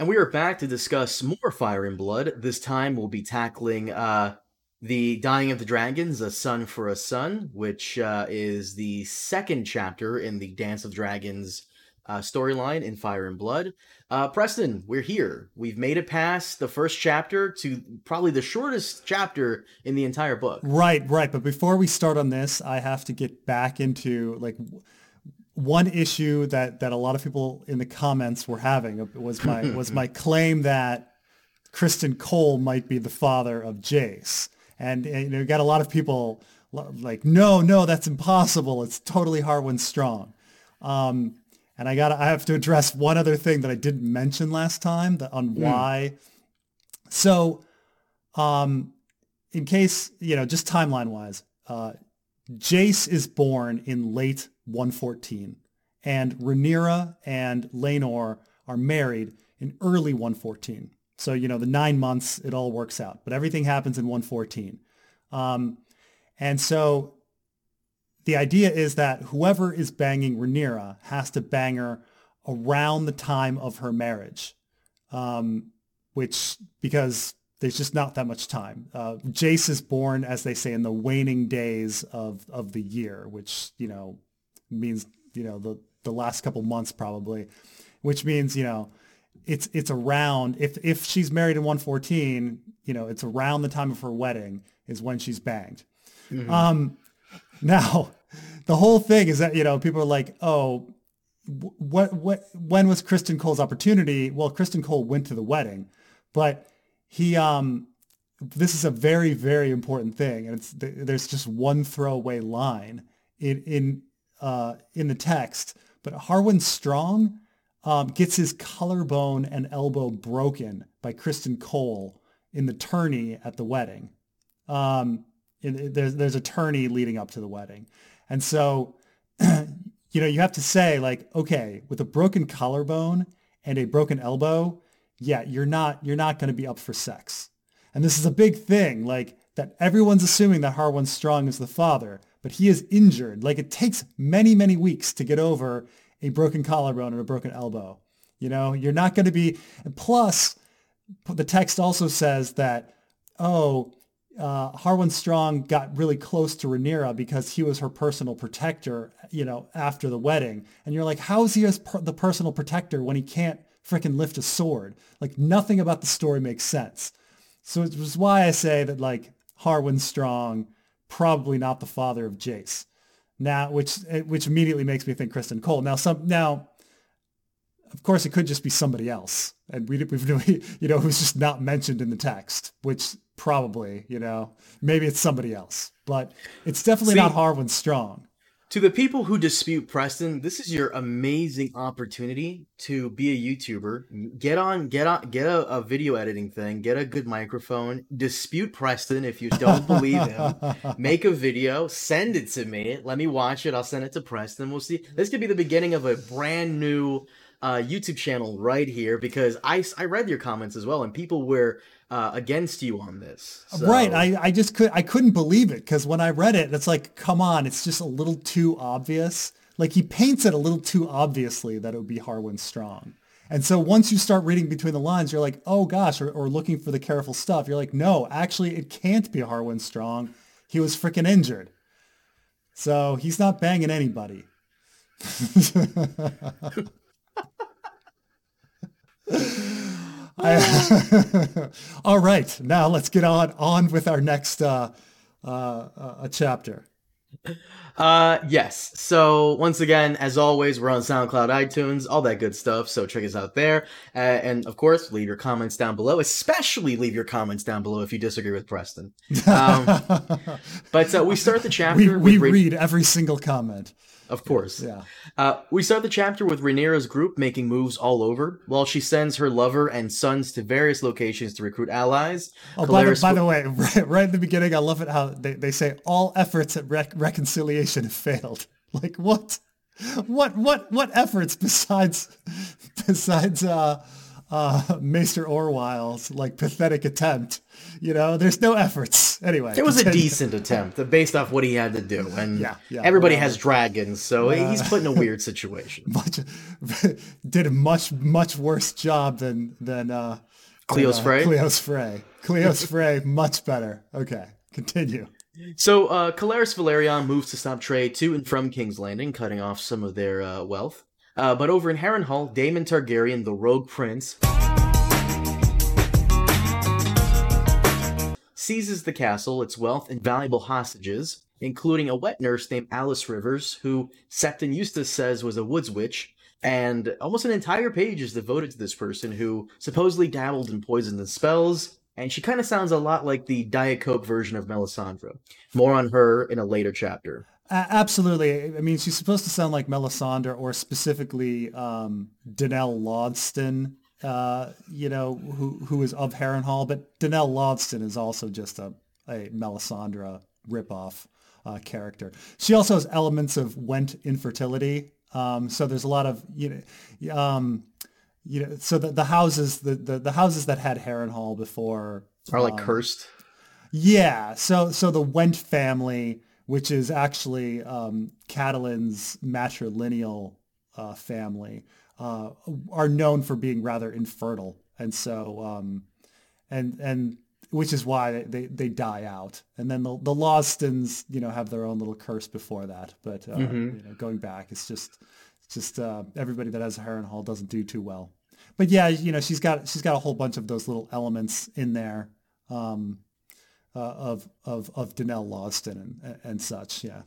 And we are back to discuss more Fire and Blood. This time we'll be tackling uh, the Dying of the Dragons, A Son for a Son, which uh, is the second chapter in the Dance of Dragons uh, storyline in Fire and Blood. Uh, Preston, we're here. We've made it past the first chapter to probably the shortest chapter in the entire book. Right, right. But before we start on this, I have to get back into like one issue that that a lot of people in the comments were having was my was my claim that Criston Cole might be the father of Jace, and, and you know, got a lot of people like, no, no, that's impossible. It's totally Harwin Strong. Um, and I got I have to address one other thing that I didn't mention last time that on mm. why. So, um, in case you know, just timeline wise, uh, Jace is born in late 114, and Rhaenyra and Laenor are married in early 114. So, you know, the nine months, it all works out. But everything happens in 114. Um, and so the idea is that whoever is banging Rhaenyra has to bang her around the time of her marriage, um, which, because there's just not that much time. Uh, Jace is born, as they say, in the waning days of, of the year, which, you know, means, you know, the, the last couple months probably, which means, you know, it's, it's around, if, if she's married in 114, you know, it's around the time of her wedding is when she's banged. Mm-hmm. Um, now, the whole thing is that, you know, people are like, oh, what, what, when was Criston Cole's opportunity? Well, Criston Cole went to the wedding, but he, um, this is a very, very important thing. And it's, there's just one throwaway line in, in, uh, in the text, but Harwin Strong um, gets his collarbone and elbow broken by Criston Cole in the tourney at the wedding. Um, in, there's, there's a tourney leading up to the wedding. And so, you know, you have to say like, okay, with a broken collarbone and a broken elbow, yeah, you're not, you're not going to be up for sex. And this is a big thing, like that everyone's assuming that Harwin Strong is the father, but he is injured. Like it takes many, many weeks to get over a broken collarbone and a broken elbow. You know, you're not going to be, plus the text also says that, oh, uh, Harwin Strong got really close to Rhaenyra because he was her personal protector, you know, after the wedding. And you're like, how is he as per- the personal protector when he can't freaking lift a sword? Like nothing about the story makes sense. So it was why I say that like Harwin Strong, probably not the father of Jace. Now, which eh, which immediately makes me think Criston Cole. Now, some now, of course, it could just be somebody else, and we we've you know who's just not mentioned in the text, which probably, you know, maybe it's somebody else, but it's definitely See, not Harwin Strong. To the people who dispute Preston, this is your amazing opportunity to be a YouTuber. Get on, get on, get a, a video editing thing, get a good microphone, dispute Preston if you don't believe him. Make a video, send it to me. Let me watch it. I'll send it to Preston. We'll see. This could be the beginning of a brand new uh, YouTube channel right here because I, I read your comments as well and people were uh, against you on this. So. Right. I, I just could I couldn't believe it because when I read it, it's like, come on, it's just a little too obvious. Like he paints it a little too obviously that it would be Harwin Strong. And so once you start reading between the lines, you're like, oh gosh, or, or looking for the careful stuff. You're like, no, actually, it can't be Harwin Strong. He was freaking injured. So he's not banging anybody. all right, now let's get on on with our next uh, uh, chapter. Uh, yes. So once again, as always, we're on SoundCloud, iTunes, all that good stuff. So check us out there, uh, and of course, leave your comments down below. Especially leave your comments down below if you disagree with Preston. Um, but uh, we start the chapter. We, we read every single comment. Of course. Yeah. Uh, we start the chapter with Rhaenyra's group making moves all over, while she sends her lover and sons to various locations to recruit allies. Oh, by the, by the, way, right, right in the beginning, I love it how they, they say all efforts at rec- reconciliation have failed. Like what? What what what efforts besides besides uh uh, Maester Orwyle's like pathetic attempt. You know, there's no efforts. Anyway, it was continue. a decent attempt based off what he had to do, and yeah, yeah, everybody has dragons, so uh, he's put in a weird situation. much, did a much much worse job than than uh, Cleos uh, Frey. Cleos Frey. Cleos Frey, much better. Okay, continue. So, uh, Caleris Velaryon moves to stop trade to and from King's Landing, cutting off some of their uh, wealth. Uh, but over in Harrenhal, Daemon Targaryen, the rogue prince, seizes the castle, its wealth, and valuable hostages, including a wet nurse named Alice Rivers, who Septon Eustace says was a woods witch, and almost an entire page is devoted to this person who supposedly dabbled in poison and spells, and she kind of sounds a lot like the Diet Coke version of Melisandre. More on her in a later chapter. Uh, absolutely. I mean, she's supposed to sound like Melisandre or specifically um, Danelle Lothston, uh, you know, who who is of Harrenhal. But Danelle Lothston is also just a, a Melisandre ripoff uh, character. She also has elements of Whent infertility. Um, so there's a lot of, you know, um, you know, so the, the houses, the, the, the houses that had Harrenhal before are like um, cursed. Yeah. So, so the Whent family which is actually um, Catelyn's matrilineal uh, family, uh, are known for being rather infertile, and so um, and and which is why they, they, die out. And then the the Lothstons, you know, have their own little curse before that. But uh, mm-hmm. you know, going back, it's just it's just uh, everybody that has a Harrenhal doesn't do too well. But yeah, you know, she's got she's got a whole bunch of those little elements in there. Um, uh, of of of Danelle Lothston and and such. Yeah.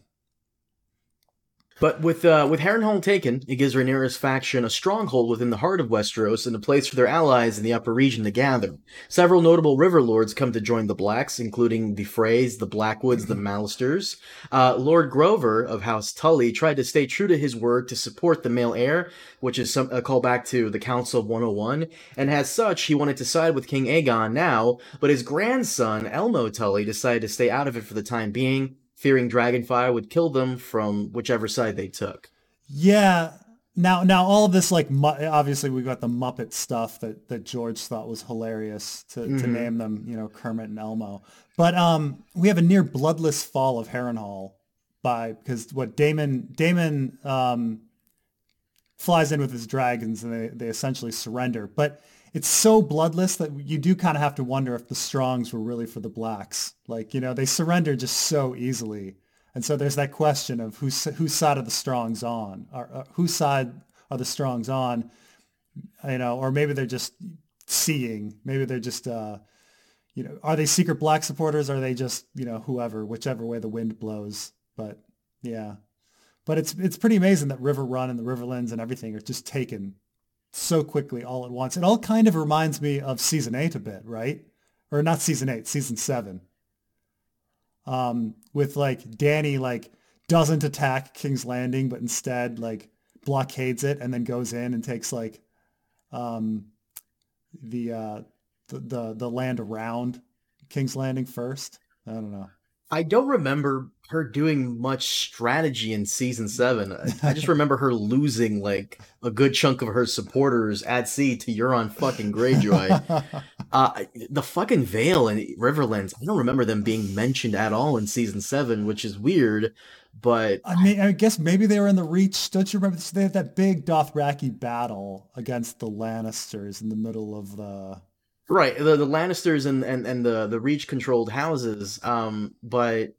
But with uh, with Harrenhal taken, it gives Rhaenyra's faction a stronghold within the heart of Westeros and a place for their allies in the upper region to gather. Several notable river lords come to join the Blacks, including the Freys, the Blackwoods, the Mallisters. Uh, Lord Grover of House Tully tried to stay true to his word to support the male heir, which is some, a callback to the Council of 101, and as such, he wanted to side with King Aegon now, but his grandson, Elmo Tully, decided to stay out of it for the time being fearing Dragonfire would kill them from whichever side they took. Yeah. Now, now all of this, like, obviously we got the Muppet stuff that, that George thought was hilarious to, mm-hmm. to name them, you know, Kermit and Elmo. But um, we have a near bloodless fall of Harrenhal by, because what Damon Daemon um, flies in with his dragons and they, they essentially surrender. But it's so bloodless that you do kind of have to wonder if the Strongs were really for the blacks. Like, you know, they surrender just so easily. And so there's that question of whose whose side are the Strongs on? Or, uh, whose side are the Strongs on? You know, or maybe they're just seeing. Maybe they're just, uh, you know, are they secret black supporters? Or are they just, you know, whoever, whichever way the wind blows? But yeah, but it's it's pretty amazing that Riverrun and the Riverlands and everything are just taken so quickly all at once. It all kind of reminds me of season eight a bit, right? Or not season eight, season seven. Um, with like Dany like doesn't attack King's Landing, but instead like blockades it and then goes in and takes like um, the, uh, the the the land around King's Landing first. I don't know. I don't remember her doing much strategy in season seven. I just remember her losing like a good chunk of her supporters at sea to Euron fucking Greyjoy. uh, the fucking Vale and Riverlands, I don't remember them being mentioned at all in season seven, which is weird. But I mean, I guess maybe they were in the Reach. Don't you remember? They had that big Dothraki battle against the Lannisters in the middle of the Right, the, the Lannisters and, and, and the, the Reach controlled houses, um, but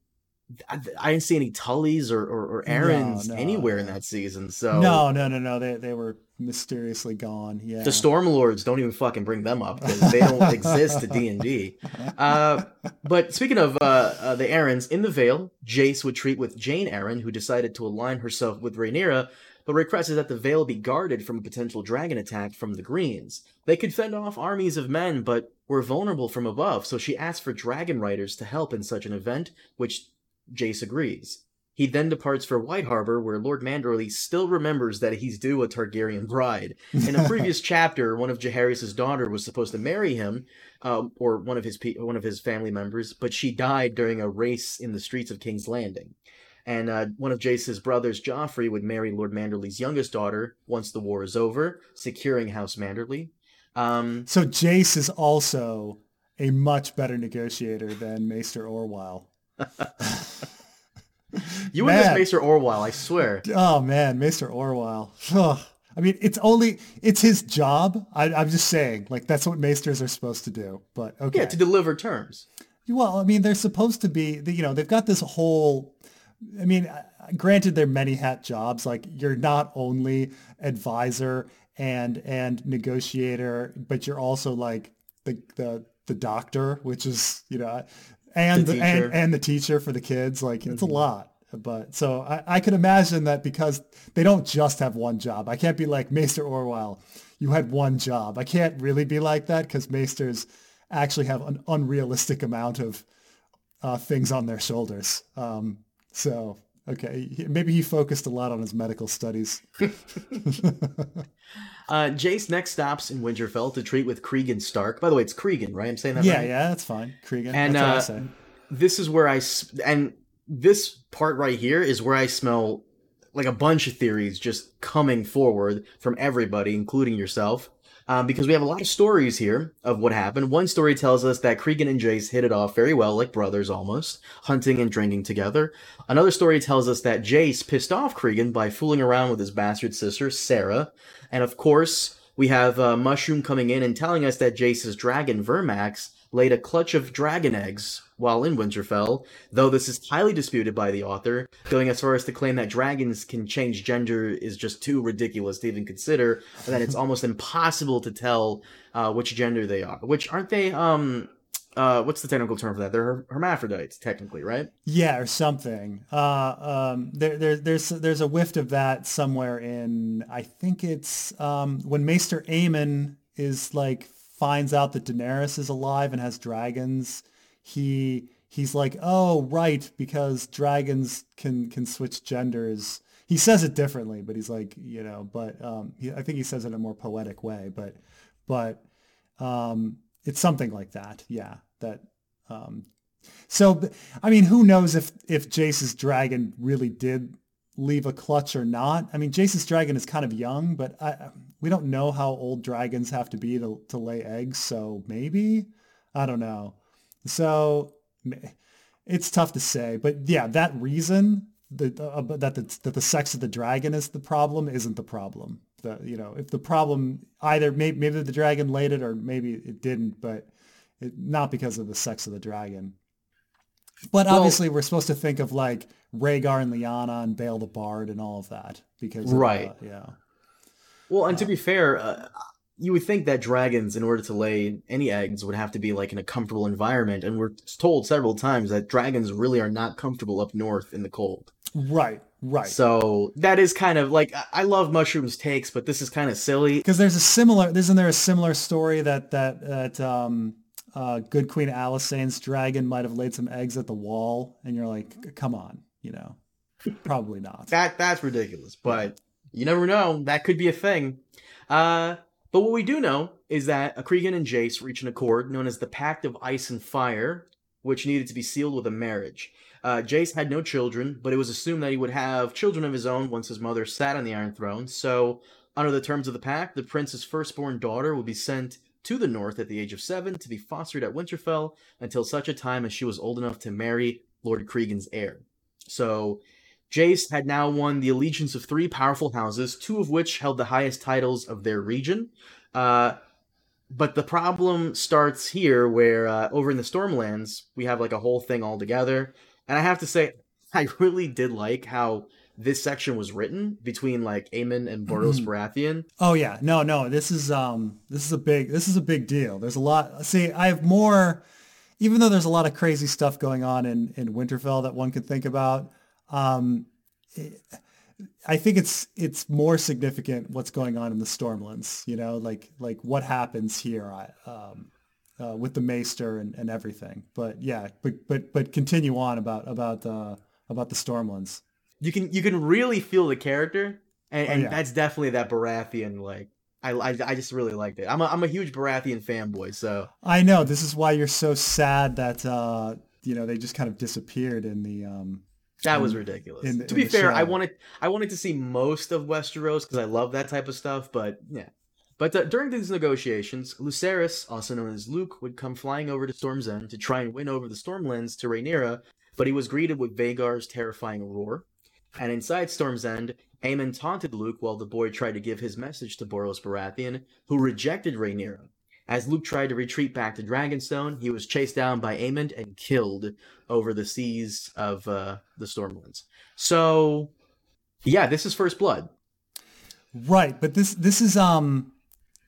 I, I, didn't see any Tullys or, or, or Arryns no, no, anywhere in that season. So no, no, no, no. They they were mysteriously gone. Yeah, the Stormlords don't even fucking bring them up because they don't exist to D and D. Uh, but speaking of uh, uh, the Arryns in the Vale, Jace would treat with Jeyne Arryn, who decided to align herself with Rhaenyra but requested that the Vale be guarded from a potential dragon attack from the Greens. They could fend off armies of men, but were vulnerable from above, so she asked for dragon riders to help in such an event, which Jace agrees. He then departs for White Harbor, where Lord Manderly still remembers that he's due a Targaryen bride. In a previous chapter, one of Jaehaerys' daughter was supposed to marry him, um, or one of his pe- one of his family members, but she died during a race in the streets of King's Landing. And uh, one of Jace's brothers, Joffrey, would marry Lord Manderly's youngest daughter once the war is over, securing House Manderly. Um, so Jace is also a much better negotiator than Maester Orwyle. You and this Maester Orwyle, I swear. Oh man, Maester Orwyle. I mean, it's only it's his job. I, am just saying, like that's what maesters are supposed to do. But okay, yeah, to deliver terms. Well, I mean, they're supposed to be. You know, they've got this whole. I mean, granted, they're many hat jobs. Like you're not only advisor and and negotiator, but you're also like the the the doctor, which is you know, and the, and, and the teacher for the kids. Like it's mm-hmm. a lot. But so I, I could imagine that because they don't just have one job. I can't be like Maester Orwyle. You had one job. I can't really be like that because Maesters actually have an unrealistic amount of uh, things on their shoulders. Um, so okay, maybe he focused a lot on his medical studies. uh, Jace next stops in Winterfell to treat with Cregan Stark. By the way, it's Cregan, right? I'm saying that yeah, right? Yeah, that's fine. Cregan. And uh, this is where I and this part right here is where I smell like a bunch of theories just coming forward from everybody, including yourself. Um, because we have a lot of stories here of what happened. One story tells us that Cregan and Jace hit it off very well, like brothers almost, hunting and drinking together. Another story tells us that Jace pissed off Cregan by fooling around with his bastard sister, Sara. And of course, we have uh, Mushroom coming in and telling us that Jace's dragon, Vermax, laid a clutch of dragon eggs while in Winterfell, though this is highly disputed by the author, going as far as to claim that dragons can change gender is just too ridiculous to even consider, and that it's almost impossible to tell uh, which gender they are. Which aren't they? Um, uh, what's the technical term for that? They're hermaphrodites, technically, right? Yeah, or something. Uh, um, there, there, there's there's a whiff of that somewhere in. I think it's um, when Maester Aemon is like finds out that Daenerys is alive and has dragons he he's like, oh right, because dragons can can switch genders. He says it differently, but he's like, you know, but um, he, I think he says it in a more poetic way. But but um, it's something like that. Yeah, that. Um, so I mean, who knows if if Jace's dragon really did leave a clutch or not? I mean, Jace's dragon is kind of young, but I, we don't know how old dragons have to be to to lay eggs. So maybe I don't know. So it's tough to say, but yeah, that reason that uh, that the, that the sex of the dragon is the problem isn't the problem. The, you know, if the problem either maybe, maybe the dragon laid it or maybe it didn't, but it, not because of the sex of the dragon. But well, obviously, we're supposed to think of like Rhaegar and Lyanna and Bael the Bard and all of that because right, of, uh, yeah. Well, and to be fair, uh, you would think that dragons, in order to lay any eggs, would have to be like in a comfortable environment, and we're told several times that dragons really are not comfortable up north in the cold. Right, right. So that is kind of like I love mushrooms takes, but this is kind of silly because there's a similar. Isn't there a similar story that that that um, uh, Good Queen Alysanne's dragon might have laid some eggs at the wall, and you're like, come on, you know, probably not. that that's ridiculous, but you never know. That could be a thing. Uh, but what we do know is that Cregan and Jace reach an accord known as the Pact of Ice and Fire, which needed to be sealed with a marriage. Uh, Jace had no children, but it was assumed that he would have children of his own once his mother sat on the Iron Throne. So, under the terms of the pact, the prince's firstborn daughter would be sent to the north at the age of seven to be fostered at Winterfell until such a time as she was old enough to marry Lord Cregan's heir. So, Jace had now won the allegiance of three powerful houses, two of which held the highest titles of their region. Uh, but the problem starts here, where uh, over in the Stormlands, we have like a whole thing all together. And I have to say, I really did like how this section was written between like Aemond and Borros mm-hmm. Baratheon. Oh yeah, no, no, this is um, this is a big, this is a big deal. There's a lot. See, I have more, even though there's a lot of crazy stuff going on in in Winterfell that one could think about. Um, I think it's it's more significant what's going on in the Stormlands. You know, like like what happens here um, uh, with the Maester and, and everything. But yeah, but but but continue on about about uh, about the Stormlands. You can you can really feel the character, and, and oh, yeah. that's definitely that Baratheon like. I, I, I just really liked it. I'm a, I'm a huge Baratheon fanboy, so I know this is why you're so sad that uh, you know they just kind of disappeared in the um, that was ridiculous. In, to be fair, show. I wanted I wanted to see most of Westeros because I love that type of stuff. But yeah, but uh, during these negotiations, Lucerys, also known as Luke, would come flying over to Storm's End to try and win over the Stormlands to Rhaenyra, but he was greeted with Vhagar's terrifying roar. And inside Storm's End, Aemond taunted Luke while the boy tried to give his message to Borros Baratheon, who rejected Rhaenyra. As Luke tried to retreat back to Dragonstone, he was chased down by Aemond and killed over the seas of uh, the Stormlands. So, yeah, this is First Blood. Right, but this this is um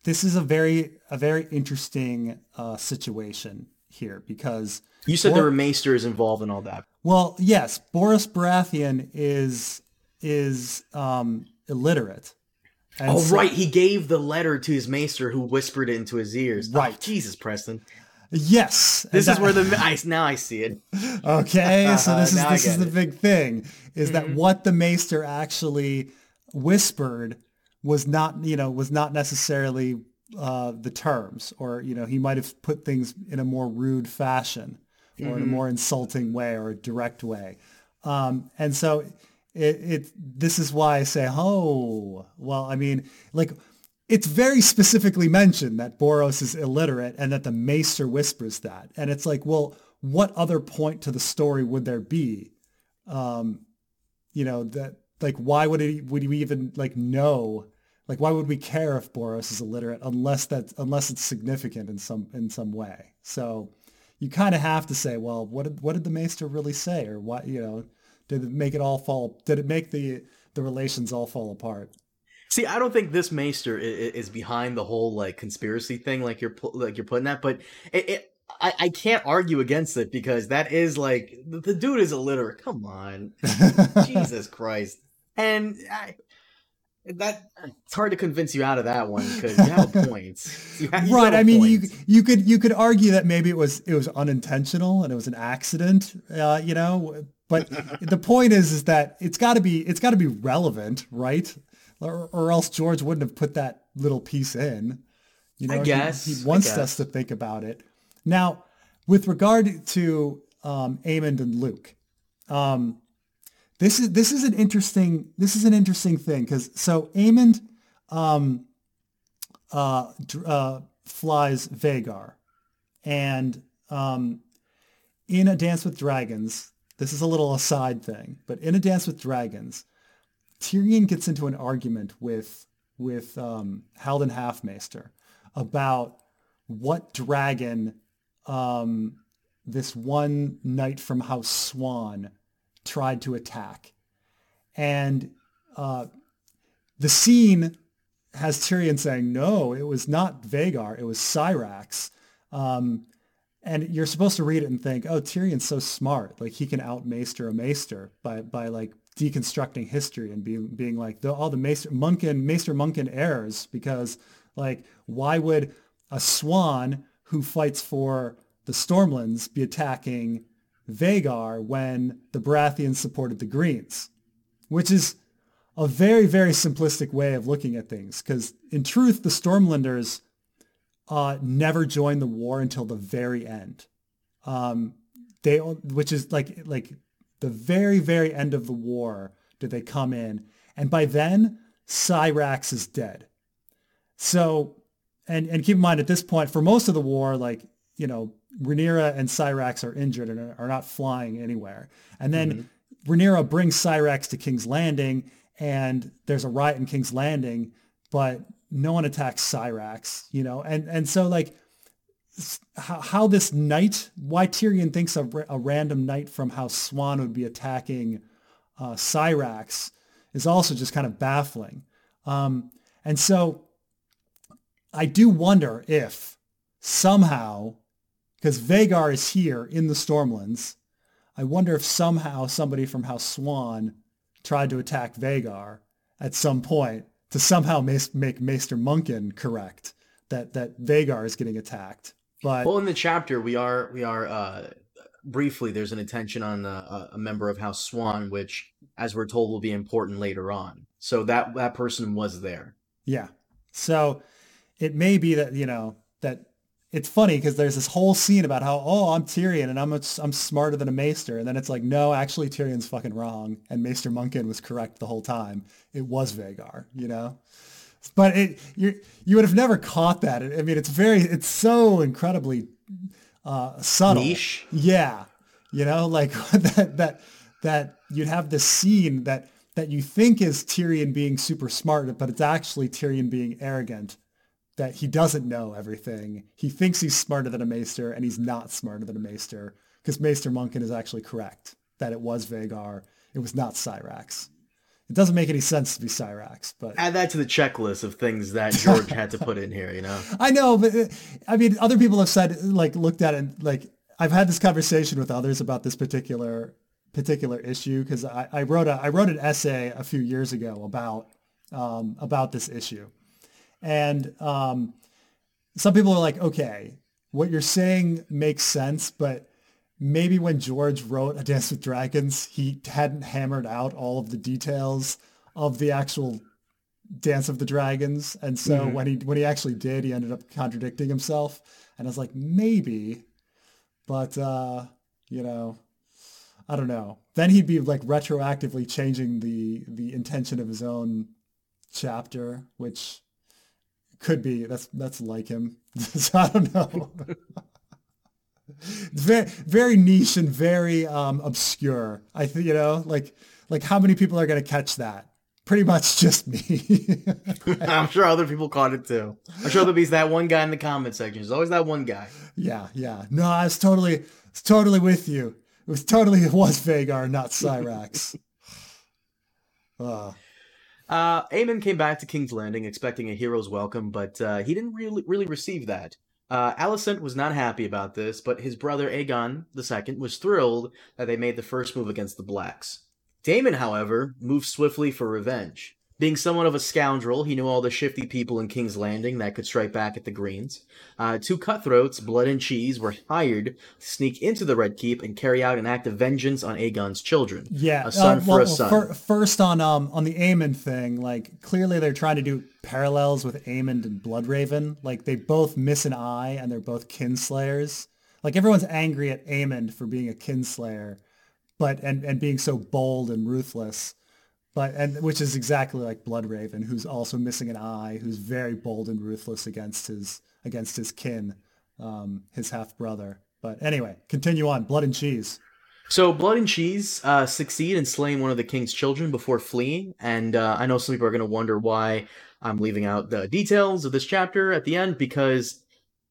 this is a very a very interesting uh, situation here because you said Bor- there were maesters involved in all that. Well, yes, Borros Baratheon is is um, illiterate. And oh so, right, he gave the letter to his maester, who whispered it into his ears. Oh, right, oh, Jesus, Preston. Yes, this that, is where the I, now I see it. Okay, so this is this is the big thing: is mm-hmm. that what the maester actually whispered was not you know was not necessarily uh, the terms, or you know he might have put things in a more rude fashion, or mm-hmm. in a mm-hmm. more insulting way, or a direct way, um, and so it, it this is why I say, oh, well, I mean, like it's very specifically mentioned that Borros is illiterate and that the Maester whispers that. And it's like, well, what other point to the story would there be? Um, you know, that like why would it would we even like know like why would we care if Borros is illiterate unless that unless it's significant in some in some way? So you kind of have to say, well, what did what did the Maester really say, or what you know, did it make it all fall? Did it make the the relations all fall apart? See, I don't think this Maester is, behind the whole like conspiracy thing, like you're like you're putting that. But it, it I, I can't argue against it because that is like the, the dude is illiterate. Come on, Jesus Christ! And I, that it's hard to convince you out of that one because you have points. You have, you right. I mean, you you could you could argue that maybe it was it was unintentional and it was an accident. Uh, you know, but the point is, is that it's got to be it's got to be relevant, right? Or, or, else George wouldn't have put that little piece in. You know, I guess he, he wants guess. us to think about it. Now, with regard to um, Aemond and Luke, um, this is this is an interesting this is an interesting thing because so Aemond um, uh, uh, flies Vhagar, and um, in a Dance with Dragons, this is a little aside thing, but in A Dance with Dragons, Tyrion gets into an argument with with um, Haldon Halfmaester about what dragon um, this one knight from House Swan tried to attack. And uh, the scene has Tyrion saying, no, it was not Vhagar, it was Syrax. Um, and you're supposed to read it and think, oh, Tyrion's so smart. Like he can outmaester a maester by, by like deconstructing history and being, being like the, all the maester, Munkun, maester Munkun errors because like, why would a swan who fights for the Stormlands be attacking Vhagar when the Baratheons supported the Greens? Which is a very, very simplistic way of looking at things because in truth, the Stormlanders uh, never joined the war until the very end. Um, they, which is like like the very very end of the war did they come in, and by then Syrax is dead. So, and and keep in mind at this point, for most of the war, like you know, Rhaenyra and Syrax are injured and are not flying anywhere, and then. Mm-hmm. Rhaenyra brings Syrax to King's Landing, and there's a riot in King's Landing, but no one attacks Syrax, you know, and and so like how, how this knight, why Tyrion thinks a, a random knight from House Swan would be attacking uh, Syrax is also just kind of baffling. Um, and so I do wonder if somehow, because Vhagar is here in the Stormlands, I wonder if somehow somebody from House Swan tried to attack Vhagar at some point to somehow make Maester Munkun correct that that Vhagar is getting attacked. But well, in the chapter we are we are uh, briefly there's an attention on a, a member of House Swan, which, as we're told, will be important later on. So that that person was there. Yeah. So it may be that you know that it's funny because there's this whole scene about how oh I'm Tyrion and I'm a, I'm smarter than a Maester and then it's like no actually Tyrion's fucking wrong and Maester Munkun was correct the whole time it was Vhagar, you know but it you you would have never caught that. I mean, it's very it's so incredibly uh, subtle. Niche. Yeah, you know, like that that that you'd have this scene that that you think is Tyrion being super smart, but it's actually Tyrion being arrogant. That he doesn't know everything. He thinks he's smarter than a maester, and he's not smarter than a maester because Maester Munkun is actually correct that it was Vhagar. It was not Syrax. It doesn't make any sense to be Syrax, but Add that to the checklist of things that George had to put in here, you know? I know, but uh, I mean, other people have said, like, looked at it, and, like, I've had this conversation with others about this particular particular issue because I, I wrote a I wrote an essay a few years ago about um, about this issue, and um, some people are like, okay, what you're saying makes sense, but maybe when George wrote A Dance with Dragons, he hadn't hammered out all of the details of the actual Dance of the Dragons, and so mm-hmm. when he when he actually did, he ended up contradicting himself. And I was like, maybe, but uh, you know, I don't know. Then he'd be like retroactively changing the the intention of his own chapter, which could be that's that's like him. so I don't know. it's very very niche and very um, obscure. I think you know, like like how many people are going to catch that? Pretty much just me. I'm sure other people caught it too. I'm sure there'll be that one guy in the comment section. There's always that one guy. Yeah, yeah. No, I was totally, was totally with you. It was totally it was Vhagar, not Syrax. uh. Uh, Aemond came back to King's Landing expecting a hero's welcome, but uh, he didn't really really receive that. Uh, Alicent was not happy about this, but his brother Aegon II was thrilled that they made the first move against the Blacks. Daemon, however, moved swiftly for revenge. Being somewhat of a scoundrel, he knew all the shifty people in King's Landing that could strike back at the Greens. Uh, two cutthroats, Blood and Cheese, were hired to sneak into the Red Keep and carry out an act of vengeance on Aegon's children. Yeah, a son uh, well, for a son. For, first on um on the Aemond thing, like clearly they're trying to do parallels with Aemond and Bloodraven. Like they both miss an eye and they're both kinslayers. Like everyone's angry at Aemond for being a kinslayer, but and and being so bold and ruthless but and which is exactly like Bloodraven, who's also missing an eye, who's very bold and ruthless against his against his kin, um, his half brother. But anyway, continue on. Blood and cheese. So Blood and Cheese uh, succeed in slaying one of the king's children before fleeing, and uh, I know some people are going to wonder why I'm leaving out the details of this chapter at the end because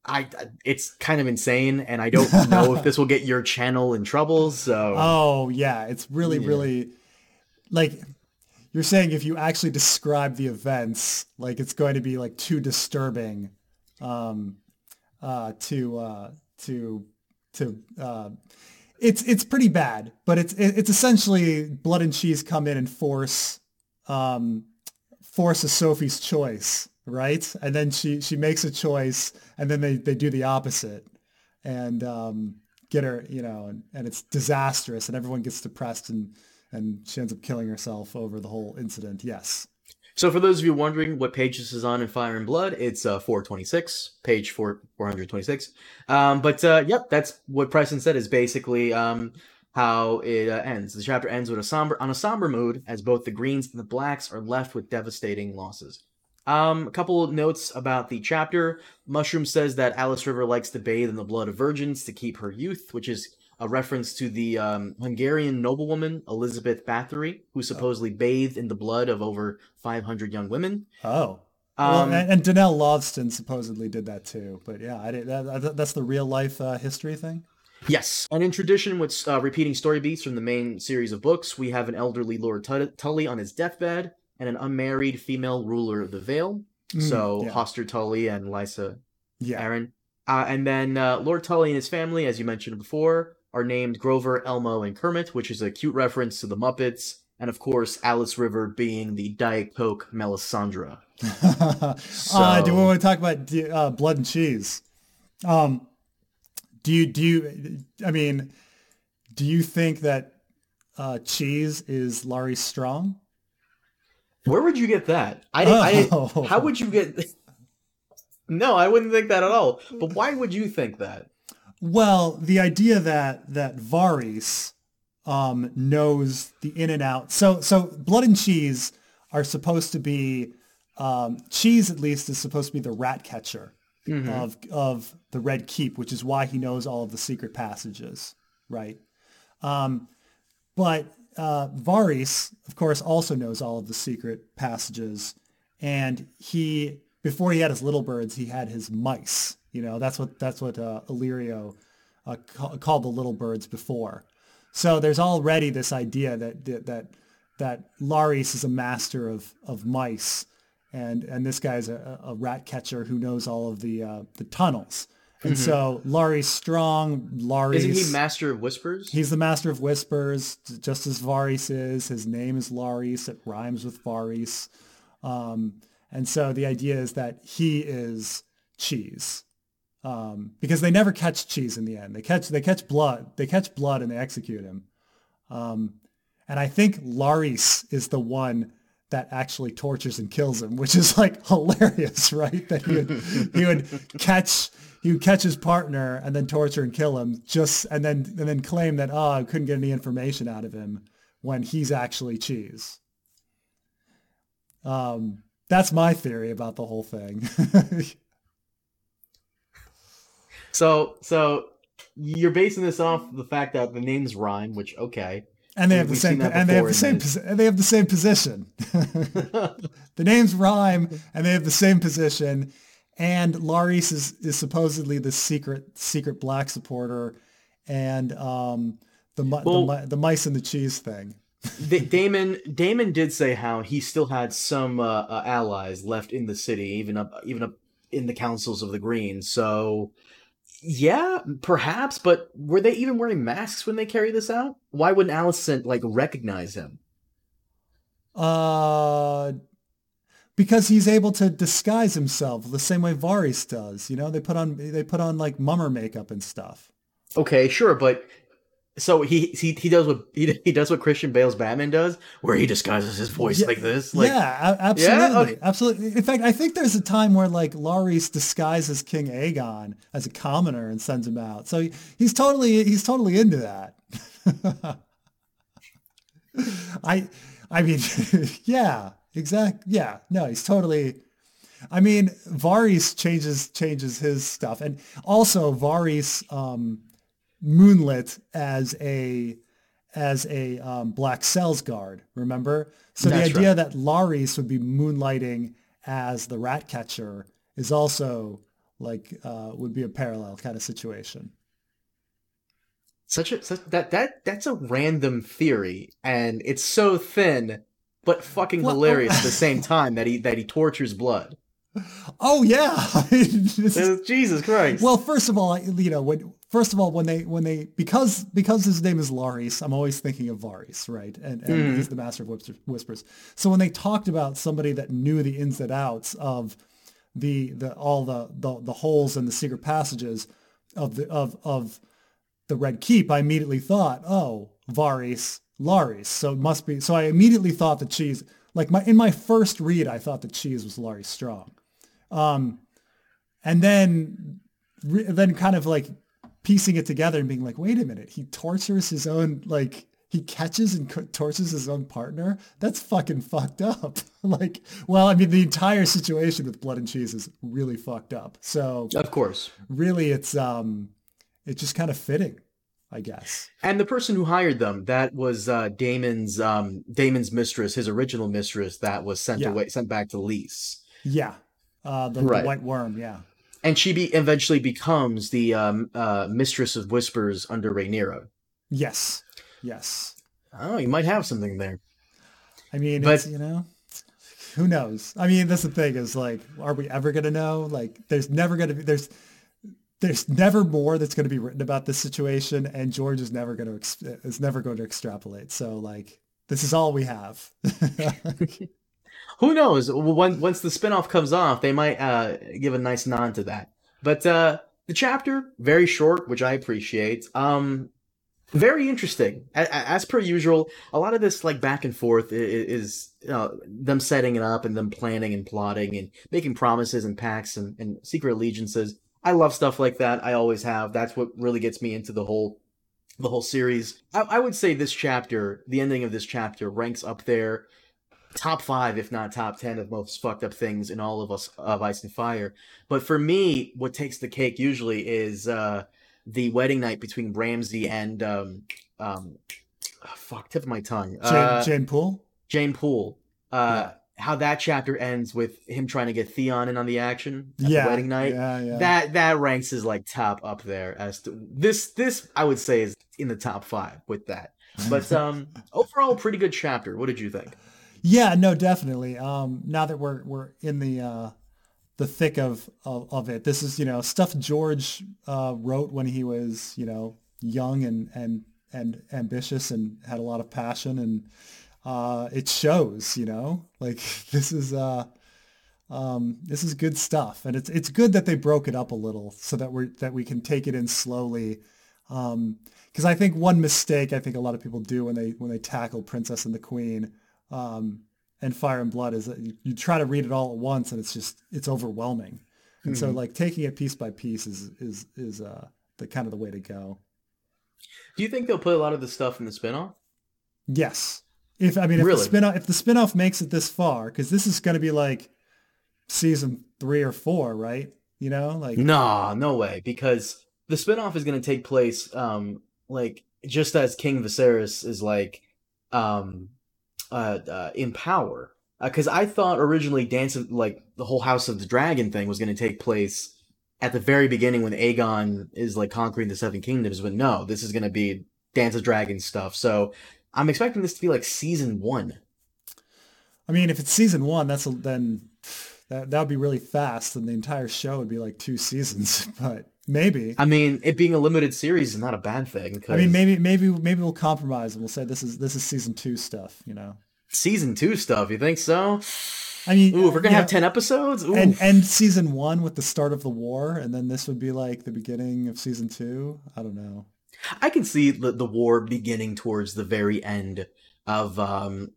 I it's kind of insane, and I don't know if this will get your channel in trouble. So oh yeah, it's really yeah. really like you're saying if you actually describe the events, like it's going to be like too disturbing um, uh, to uh, to to uh, it's it's pretty bad, but it's it's essentially blood and cheese come in and force um, force a Sophie's choice, right? And then she she makes a choice, and then they they do the opposite, and um, get her, you know, and, and it's disastrous, and everyone gets depressed and and she ends up killing herself over the whole incident. Yes. So for those of you wondering what page this is on in Fire and Blood, it's uh, 426, page 4, 426. Um, but uh, yep, that's what Preston said is basically um, how it uh, ends. The chapter ends with a somber on a somber mood as both the Greens and the Blacks are left with devastating losses. Um, a couple of notes about the chapter. Mushroom says that Alice River likes to bathe in the blood of virgins to keep her youth, which is a reference to the um, Hungarian noblewoman Elizabeth Bathory, who supposedly oh. bathed in the blood of over 500 young women. Oh. Um, well, and, and Donal Lothston supposedly did that too. But yeah, I did, that, that's the real life uh, history thing. Yes, and in tradition with uh, repeating story beats from the main series of books, we have an elderly Lord Tully on his deathbed and an unmarried female ruler of the Vale. Mm, so yeah. Hoster Tully and Lysa yeah. Arryn. Uh, and then uh, Lord Tully and his family, as you mentioned before, are named Grover, Elmo, and Kermit, which is a cute reference to the Muppets, and of course Alice River being the Diet Coke Melisandre. so... uh, do we want to talk about uh, blood and cheese? Um, do you do you? I mean, do you think that uh, cheese is Larys Strong? Where would you get that? I, oh. I how would you get? no, I wouldn't think that at all. But why would you think that? Well, the idea that that Varys um, knows the in and out. So so blood and cheese are supposed to be um, Cheese at least is supposed to be the rat catcher Mhm. of of the Red Keep, which is why he knows all of the secret passages, right? Um, but uh, Varys, of course, also knows all of the secret passages, and he before he had his little birds, he had his mice. You know, that's what that's what uh, Illyrio uh, ca- called the little birds before. So there's already this idea that that that, that Larys is a master of of mice, and and this guy's a, a rat catcher who knows all of the uh, the tunnels. And so Larys strong. Larys Isn't he master of whispers? He's the master of whispers, just as Varys is. His name is Larys. It rhymes with Varys. Um, and so the idea is that he is cheese. Um, because they never catch cheese in the end. They catch they catch blood. They catch blood and they execute him. Um, and I think Larys is the one that actually tortures and kills him, which is like hilarious, right? That he would he would catch he would catch his partner and then torture and kill him just and then and then claim that oh I couldn't get any information out of him when he's actually cheese. Um, that's my theory about the whole thing. So, so you're basing this off the fact that the names rhyme, which okay. and they have the same and they have the same and they have the same position. the names rhyme and they have the same position. And Larys is, is supposedly the secret secret black supporter, and um, the, Well- the the mice and the cheese thing. Daemon Daemon did say how he still had some uh, uh, allies left in the city, even up even up in the councils of the Green. So, yeah, perhaps. But were they even wearing masks when they carry this out? Why wouldn't Alicent like recognize him? Uh, because he's able to disguise himself the same way Varys does. You know, they put on they put on like mummer makeup and stuff. Okay, sure, but so he he he does what he he does what Christian Bale's Batman does, where he disguises his voice Yeah, like this. Like, yeah, absolutely, okay. absolutely. In fact, I think there's a time where like Larys disguises King Aegon as a commoner and sends him out. So he- he's totally he's totally into that. I I mean, yeah, exact. Yeah, no, he's totally. I mean, Varys changes changes his stuff, and also Varys um, moonlit as a as a um, black cells guard. Remember? So That's the idea right. that Larys would be moonlighting as the rat catcher is also like uh, would be a parallel kind of situation. such a such, that that that's a random theory, and it's so thin, but fucking Well, hilarious at the same time that he that he tortures blood. Oh yeah, This is- Jesus Christ! Well, first of all, you know, when first of all, when they when they because because his name is Larys, I'm always thinking of Varys, right? And, and Mhm. he's the master of whispers. So when they talked about somebody that knew the ins and outs of the the all the the, the holes and the secret passages of the of of the Red Keep, I immediately thought, oh, Varys, Larys. So it must be. So I immediately thought that cheese, like my in my first read, I thought that cheese was Larys Strong. Um, and then then kind of like piecing it together and being like, wait a minute, he tortures his own like he catches and tortures his own partner. That's fucking fucked up. like, well, I mean, the entire situation with blood and cheese is really fucked up. So of course. really, it's um, it's just kind of fitting, I guess. And the person who hired them, that was uh, Daemon's um, Daemon's mistress, his original mistress, that was sent Yeah. away, sent back to Lys. Yeah, uh, the, the white worm. Yeah. And she be- eventually becomes the um, uh, mistress of whispers under Rhaenyra. Yes. Yes. Oh, you might have something there. I mean, But- it's, you know, who knows? I mean, that's the thing is like, are we ever going to know? Like, there's never going to be, there's, there's never more that's going to be written about this situation. And George is never going to, ex- is never going to extrapolate. So like, this is all we have. Who knows? When, once the spinoff comes off, they might uh, give a nice nod to that. But uh, the chapter very short, which I appreciate. Um, very interesting. A- a- As per usual, a lot of this like back and forth is you know, them setting it up and them planning and plotting and making promises and pacts and, and secret allegiances. I love stuff like that. I always have. That's what really gets me into the whole the whole series. I, I would say this chapter, the ending of this chapter, ranks up there top five, if not top ten, of most fucked up things in all of us of Ice and Fire. But for me, what takes the cake usually is uh, the wedding night between Ramsay and um, um, oh, fuck, tip of my tongue, Jeyne, uh, Jeyne Poole. Jeyne Poole. Uh, How that chapter ends with him trying to get Theon in on the action at Yeah, the wedding night. Yeah, yeah. That that ranks as like top up there as to this this I would say is in the top five with that. But um overall pretty good chapter. What did you think? Yeah, no, definitely. Um, now that we're we're in the uh, the thick of, of of it, this is you know stuff George uh, wrote when he was you know young and and and ambitious and had a lot of passion, and uh, it shows. You know, like this is uh, um, this is good stuff, and it's it's good that they broke it up a little so that we're that we can take it in slowly. Um, because I think one mistake I think a lot of people do when they when they tackle Princess and the Queen um, and Fire and Blood is that you, you try to read it all at once and it's just it's overwhelming. And so Mhm. like taking it piece by piece is is is uh, the kind of the way to go. Do you think they'll put a lot of the stuff in the spinoff? Yes. If I mean if Really? the spin off if the spinoff makes it this far, because this is going to be like season three or four, right? You know, like Nah, no way. Because the spinoff is gonna take place um like just as King Viserys is like um uh, uh in power. Because I thought originally Dance of like the whole House of the Dragon thing was gonna take place at the very beginning when Aegon is like conquering the Seven Kingdoms, but no, this is gonna be Dance of Dragons stuff. So I'm expecting this to be like season one. I mean, if it's season one, that's a, then that that would be really fast, and the entire show would be like two seasons. But maybe. I mean, it being a limited series is not a bad thing. 'cause I mean, maybe maybe maybe we'll compromise and we'll say this is this is season two stuff. You know. Season two stuff. You think so? I mean, Ooh, if we're gonna have ten episodes. Ooh. and end season one with the start of the war, and then this would be like the beginning of season two. I don't know. I can see the, the war beginning towards the very end of um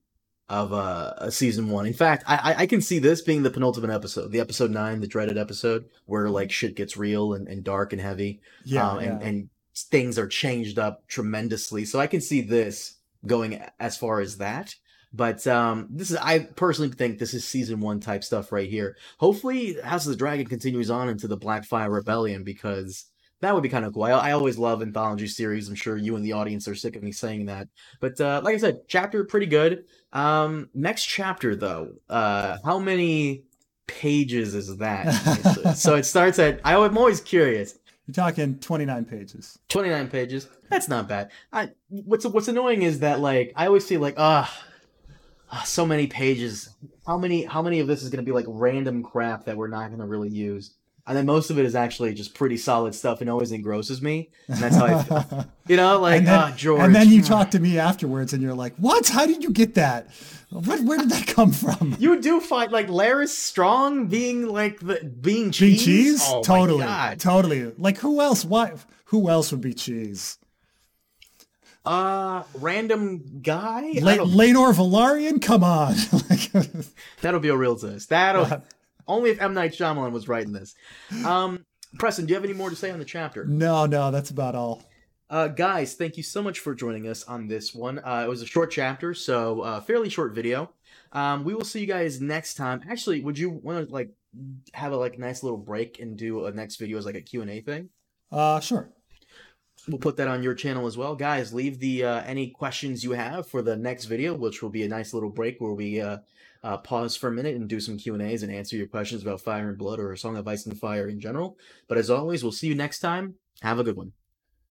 of uh a season one. In fact, I I- I can see this being the penultimate episode, the episode nine, the dreaded episode, where like shit gets real and, and dark and heavy, Yeah, um, and yeah. and things are changed up tremendously. So I can see this going as far as that. But um, this is I personally think this is season one type stuff right here. Hopefully, House of the Dragon continues on into the Blackfyre Rebellion because that would be kind of cool. I, I always love anthology series. I'm sure you and the audience are sick of me saying that. But uh, like I said, chapter pretty good. Um, next chapter though, uh, how many pages is that? so it starts at. I, I'm always curious. You're talking 29 pages. 29 pages. That's not bad. I what's what's annoying is that like I always feel like ah ah, so many pages. How many how many of this is going to be like random crap that we're not going to really use? And then most of it is actually just pretty solid stuff and always engrosses me. And that's how I feel. You know, like and then, ah George. and then you talk to me afterwards, and you're like, "What? How did you get that? What, where did that come from?" You do find like Larys Strong being like the being Being cheese. cheese? Oh totally, my god. totally. Like who else? Why? Who else would be cheese? Uh, random guy. La- Velaryon? Come on! That'll be a real twist. That'll only if M Night Shyamalan was writing this. Um, Preston, do you have any more to say on the chapter? no, no, that's about all. Uh, guys, thank you so much for joining us on this one. Uh, it was a short chapter, so uh, fairly short video. Um, we will see you guys next time. Actually, would you want to like have a like nice little break and do a next video as like a Q and A thing? Uh, sure. We'll put that on your channel as well, guys. Leave the uh, any questions you have for the next video, which will be a nice little break where we uh, uh, pause for a minute and do some Q and A's and answer your questions about Fire and Blood or A Song of Ice and Fire in general. But as always, we'll see you next time. Have a good one.